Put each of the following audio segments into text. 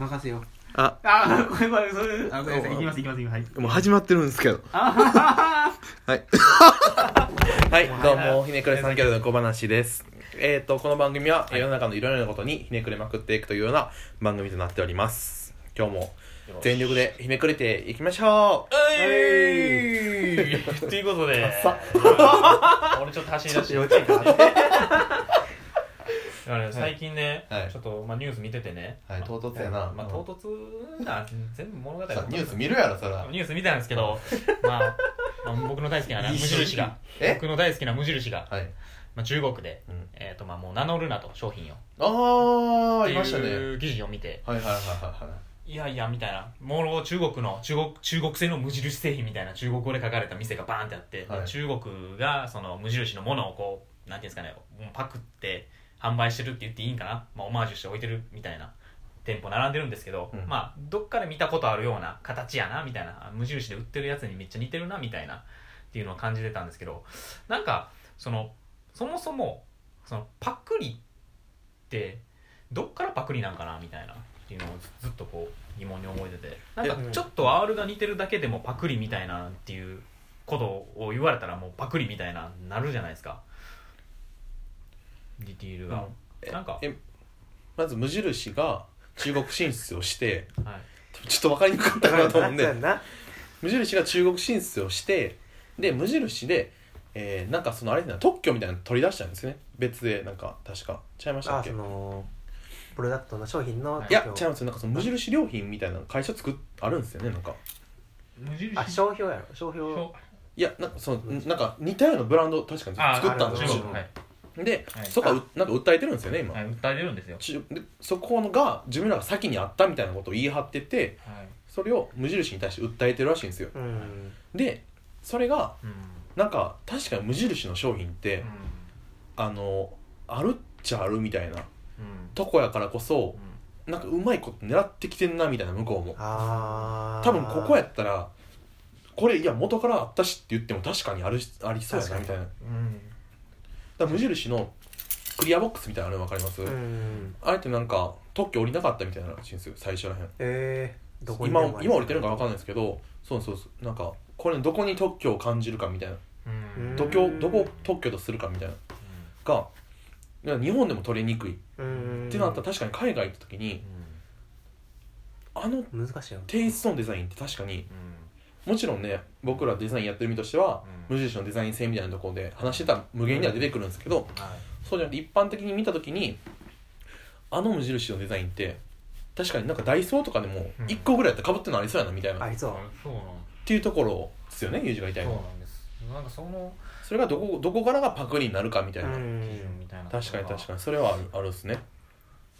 任せよ。うあ。あごめんごめんそれあごめんなさい。行きます行きます行きますはい。もう始まってるんですけど。あはははい はい。どうもひねくれ三兄弟の小話です。えっ、とこの番組は世の中のいろいろなことにひねくれまくっていくというような番組となっております。今日も全力でひねくれていきましょう。えい。ということで。さ 俺ちょっと走り出して。幼稚園だからね最近ね、はい。ちょっと、まあ、ニュース見ててね、はい唐突やな。まあ、唐突な全部物語さニュース見るやろそら。ニュース見たんですけど、まあ、まあ僕の大好きなね無印が。え？僕の大好きな無印が、はい。まあ、中国で、うん。えーとまあ、もう名乗るなと商品を。ああっていましたね。いう記事を見て。はいはいはいはいはい。いやいやみたいな。もう中国の中国中国製の無印製品みたいな中国語で書かれた店がバーンってあって、はい。中国がその無印のものをこうなんていうんですかねパクって販売してるって言っていいんかな、まあ、オマージュして置いてるみたいな店舗並んでるんですけど、うん。まあどっかで見たことあるような形やなみたいな。あ無印で売ってるやつにめっちゃ似てるなみたいなっていうのを感じてたんですけどなんかそのそもそもそのパクリってどっからパクリなんかなみたいなっていうのをずずっとこう疑問に思えてて。なんかえちょっと R が似てるだけでもパクリみたいなっていうことを言われたらもうパクリみたいななるじゃないですかディールが、えなんか。えまず無印が中国進出をして はい。ちょっと分かりにくかったかなと思うんで。無印が中国進出をしてで無印で、えー、なんかそのあれな特許みたいなの取り出したんですね。別でなんか確か。ちゃいましたっけ？あそのプロダクトの商品のはいいや違うんですよ。なんかその無印良品みたいな会社作っあるんですよねなんか。無印。あ商標やろ。商標。商。いやなんかそのなんか似たようなブランドを確かにあ作ったんですよ。はい、で、はい。そこはうなんか訴えてるんですよね今、はい、訴えてるんですよ、ちでそこのが自分らが先にあったみたいなことを言い張っててはい。それを無印に対して訴えてるらしいんですよ。うん。でそれがうん。なんか確かに無印の商品って、うん。あのあるっちゃあるみたいなうん。とこやからこそうん。なんかうまいこと狙ってきてんなみたいな向こうも。多分ここやったらこれいや元からあったしって言っても確かにあるしありそうやなみたいな。うんら無印のクリアボックスみたいなの分かります、うん。あえてなんか特許降りなかったみたいならしいんですよ最初らへん。えー、どこに今今降りてるのか分かんないですけどそうそうそう。なんかこれどこに特許を感じるかみたいな。うん。うんどこを特許とするかみたいな。が日本でも取りにくい。っうん。てなったら確かに海外行った時にあの難しいよテイストのデザインって確かにうんもちろんね僕らデザインやってる身としては、うん。無印のデザイン性みたいなところで話してたら無限には出てくるんですけど、はい。そうじゃなくて一般的に見た時にあの無印のデザインって確かになんかダイソーとかでもうん。1個ぐらいやったらかぶってるのありそうやなみたいな、っありそう。そうなんていうところですよねユージが言いたいそうなんです。なんかそのそれがどこどこからがパクリになるかみたいな、うん基準みたいな確かに確かにに。それはあるあるっすね。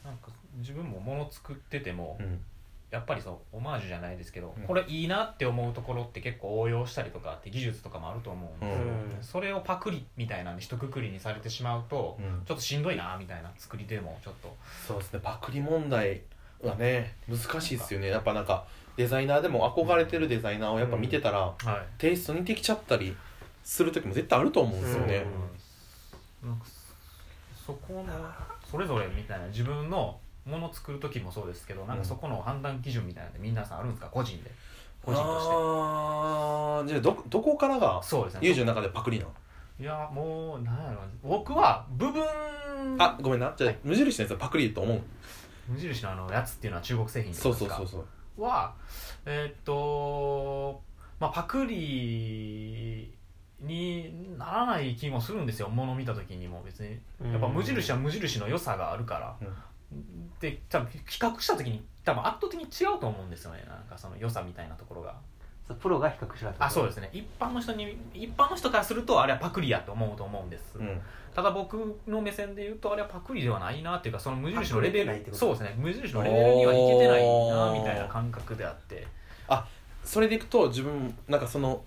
なんか自分も物作ってても、うんやっぱりそうオマージュじゃないですけど、うん。これいいなって思うところって結構応用したりとかって技術とかもあると思うんで、うん。それをパクリみたいなんで一括りにされてしまうと、うん。ちょっとしんどいなみたいな作りでもちょっと。そうですねパクリ問題はね難しいっすよね。やっぱなんかデザイナーでも憧れてるデザイナーをやっぱ見てたら、はい。テイスト似てきちゃったりする時も絶対あると思うんですよね、なんかそこのそれぞれみたいな自分のもの作る時もそうですけどなんかそこの判断基準みたいなのって皆さんあるんですか？個人で。個人として。ああじゃあどどこからがそうですね。ユージの中でパクリなの？いやもうなんやろ。僕は部分あごめんな。じゃあ、はい。無印のやつはパクリと思う？無印のあのやつっていうのは中国製品ですか？そうそうそうはえーっとまあパクリにならない気もするんですよ。物見た時にも別に。やっぱ無印は無印の良さがあるから、で多分比較した時に多分圧倒的に違うと思うんですよね。なんかその良さみたいなところが。プロが比較しらあそうですね。一般の人に一般の人からするとあれはパクリやと思うと思うんです、うん。ただ僕の目線で言うとあれはパクリではないなっていうかその無印のレベルそうですね。無印のレベルにはいけてないなみたいな感覚であって。それでいくと自分なんかその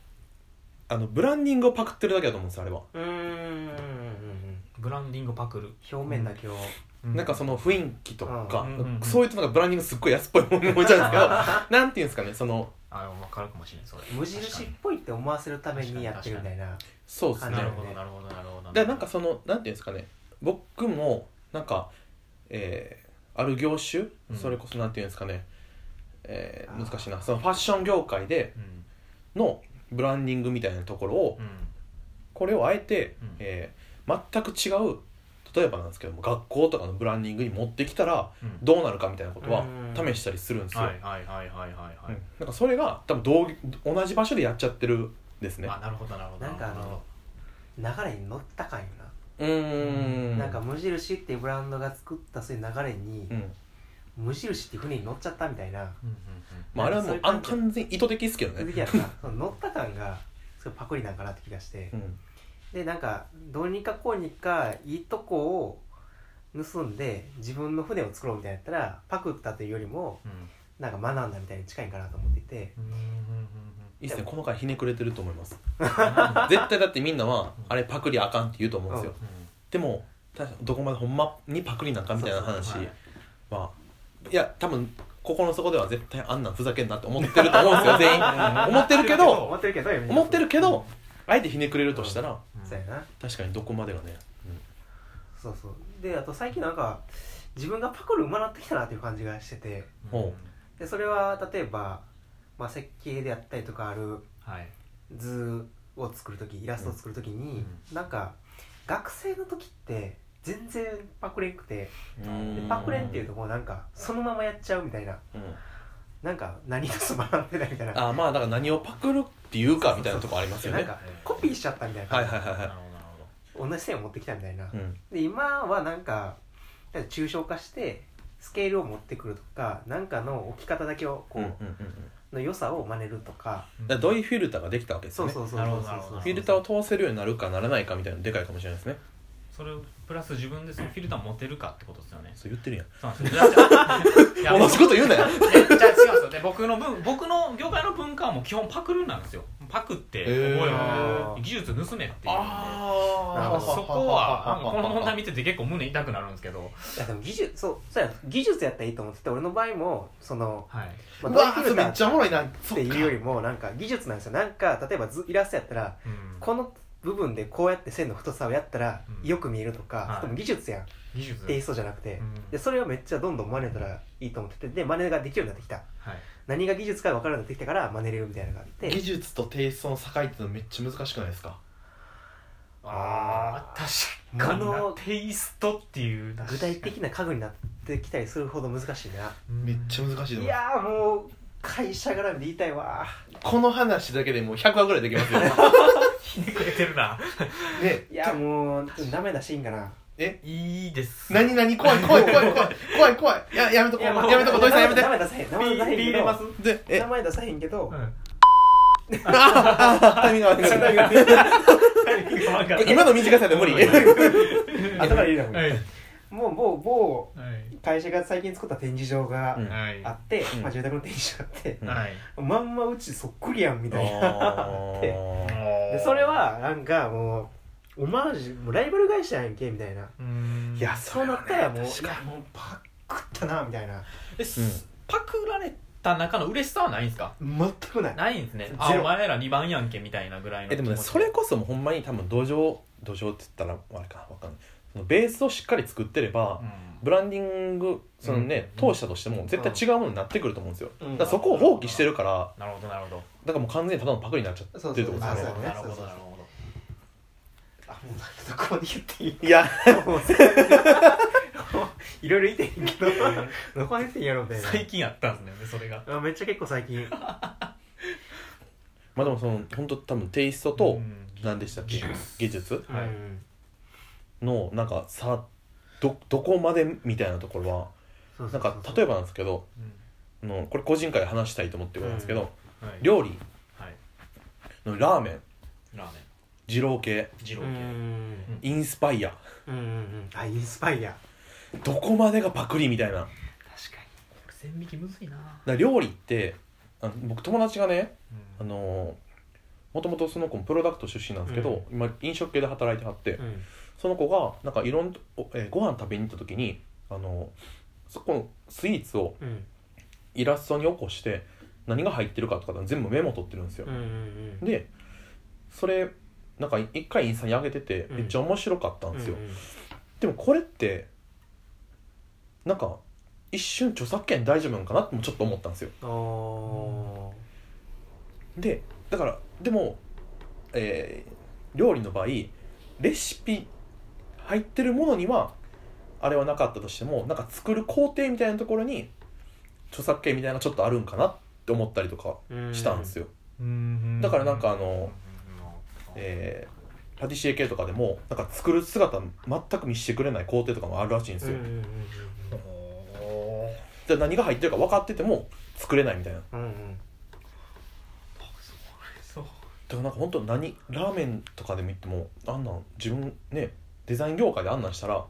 あのブランディングをパクってるだけだと思うんですよあれは、うーんブランディングパクる、表面だけを。なんかその雰囲気とか、うん。うんうんそういうとなんかブランディングすっごい安っぽいもの思いちゃうんですけど なんていうんですかねそのあ分かるかもしれない。それ無印っぽいって思わせるためにやってるみたいな。そうですね。あなるほどなるほどなるほどでなんかそのなんていうんですかね僕もなんかえーある業種、うん。それこそなんていうんですかね、えー難しいな。そのファッション業界でうん。のブランディングみたいなところをうん。これをあえて、うん。えー全く違う。例えばなんですけども学校とかのブランディングに持ってきたらうん。どうなるかみたいなことはうん。試したりするんですよ、はいはいはいはいはい。はいうん。なんかそれが多分同同じ場所でやっちゃってるんですね。あなるほどなるほど。なんかあの流れに乗った感ようーん。な、なんか無印っていうブランドが作ったそういう流れに、うん。無印っていう船に乗っちゃったみたいな。うんうんまあ、あれはもうあん完全に意図的ですけどね。続きやった。その乗った感がすごいパクリなんかなって気がして、うんでなんかどうにかこうにかいいとこを盗んで自分の船を作ろうみたいなやったらパクったというよりもうん。なんか学んだみたいに近いんかなと思っていて。いいっすね。この回ひねくれてると思います。絶対だってみんなはあれパクリあかんって言うと思うんですよ、うん。でもどこまでほんまにパクリなんかみたいな話。はいまあいや多分心の底では絶対あんなんふざけんなって思ってると思うんですよ全員。思ってるけど思ってるけど思ってるけどあえてひねくれるとしたらうんそうやな。確かにどこまでがね、そうそう。であと最近なんか自分がパクる馬なってきたなっていう感じがしてて。ほでそれは例えば、まあ、設計であったりとかあるはい。図を作る時イラストを作る時に、なんか学生の時って全然パクれんくて。うん。でパクれんっていうともうなんかそのままやっちゃうみたいなうんなんか何とも学んでないみたいなあまあだから何をパクるっていうかみたいなとこありますよね。なんかコピーしちゃったみたいな。はいはいはいはなるほどなるほ同じ線を持ってきたみたいな、い、うん、で今はなんか抽象化してスケールを持ってくるとかなんかの置き方だけをこう、の良さを真似るとか、どういうフィルターができたわけですよね。そうそうそうそうそう。フィルターを通せるようになるかならないかみたいなのでかいかもしれないですねそれをプラス自分でそのフィルター持てるかってことですよね。そう言ってるやん。そうなんですよ同じこと言うなよ。えじゃあ違うんですよで僕の文僕の業界の文化はもう基本パクるなんですよ。パクって覚えー。る技術盗めっていう。のなるほどでそこはこの問題見てて結構胸痛くなるんですけど。いやでも技術そうそうや技術やったらいいと思ってて俺の場合もその、はい。まあ、うドライフィルターわーそれめっちゃおもろいな。っていうよりもなんか技術なんですよ。なんか例えば図イラストやったらうん。この部分でこうやって線の太さをやったらうん。よく見えるとか、はい。でも技術やん。技術。テイストじゃなくて、うん。でそれをめっちゃどんどん真似たらいいと思っててで真似ができるようになってきた。はい。何が技術か分からなくなってきたから真似れるみたいなのがあって。技術とテイストの境っていうのめっちゃ難しくないですか？あー確かに物なテイストっていう具体的な家具になってきたりするほど難しいな。めっちゃ難しいいやーもう会社絡みで言いたいわ。この話だけでもう100話ぐらいできますよ。ひねくれてるな。ね。いやもうダメだシーンかな。え？いいです。何何？怖い怖い怖い怖い怖い怖いややめとこう。やめとこう。土井さんやめて。名前出さへん。名前出さへんけど。でえ？名前出さへんけど、あタイミング悪い。今の短さで無理？はい後から入れた方がいいはいもう某某はい。会社が最近作った展示場があって、うん。まあ、住宅の展示場があって、まんまうちそっくりやんみたいなあー。でそれはなんかもうオマージュもうライバル会社やんけみたいな。うん。いやそうなったらもうい確かやもうパクったなみたいな。えパクられた中の嬉しさはないんですか？全くない。ないんですね。あお前ら2番やんけみたいなぐらいのえでもねそれこそもうほんまに多分土壌土壌って言ったらあれかわかんないベースをしっかり作ってれば、うん。ブランディングそのね、うん。通したとしても絶対違うものになってくると思うんですよ、うん。だそこを放棄してるからなるほどなるほど。だからもう完全にただのパクリになっちゃってるってことですよ。ねそうそうなるほどそうそう。なるほどあもうなんかどこまで言っていい？いや。も ういろいろ言ってんけどどこまで言っていいんやろみたいな最近やったんですねそれが。あめっちゃ結構最近。まあでもその本当多分テイストとうん。何でしたっけ？技技術？はい。うんのなんかさどどこまでみたいなところはなんか例えばなんですけどうん。あのこれ個人会で話したいと思ってることなんですけど、はい。料理。はい。のラーメン。ラーメン。二郎系。う二郎系。ん。インスパイア。うんうんうん。あインスパイア。どこまでがパクリみたいな。確かこれ線引きむずいな。ら料理ってあの僕友達がねあうん。のもともとその子もプロダクト出身なんですけど、今飲食系で働いてはって、にうんその子がなんかいろんな、おえーご飯食べに行った時にあのそこのスイーツをうん。イラストに起こして何が入ってるかとか全部メモ取ってるんですよ。うんう、んうん。でそれなんか一回インスタに上げててうん。めっちゃ面白かったんですよ、うんうんでもこれってなんか一瞬著作権大丈夫なのかなってもちょっと思ったんですよ。おでだからでも、えー料理の場合レシピ入ってるものにはあれはなかったとしてもなんか作る工程みたいなところに著作権みたいなのちょっとあるんかなって思ったりとかーしたんですよ、うん。だからなんかあのえーパティシエ系とかでもなんか作る姿全く見せてくれない工程とかもあるらしいんですよ、じゃあ何が入ってるか分かってても作れないみたいなうんうん。そうだからなんか本当何ラーメンとかでも言ってもあんなん自分ねデザイン業界であんなんしたら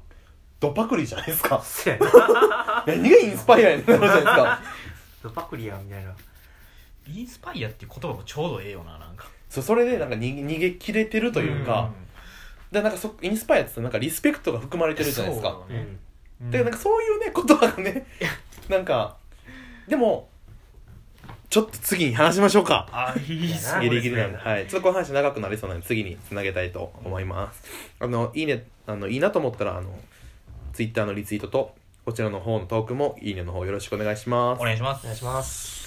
ドパクリじゃないですか。そうやな。何がインスパイアやねんってなるじゃないですか。ドパクリやみたいな。インスパイアっていう言葉もちょうどええよななんか。そうそれでなんか逃げ逃げ切れてるというか、でなんかそインスパイアってなんかリスペクトが含まれてるじゃないですか。そうだね。なんかそういうね言葉がねなんかでもちょっと次に話しましょうか。あいいっすあギリギリなんで、はい、ちょっとこの話長くなりそうなので次につなげたいと思います。あのいいねあのいいなと思ったらあのツイッターのリツイートとこちらの方のトークもいいねの方よろしくお願いします。お願いします。お願いします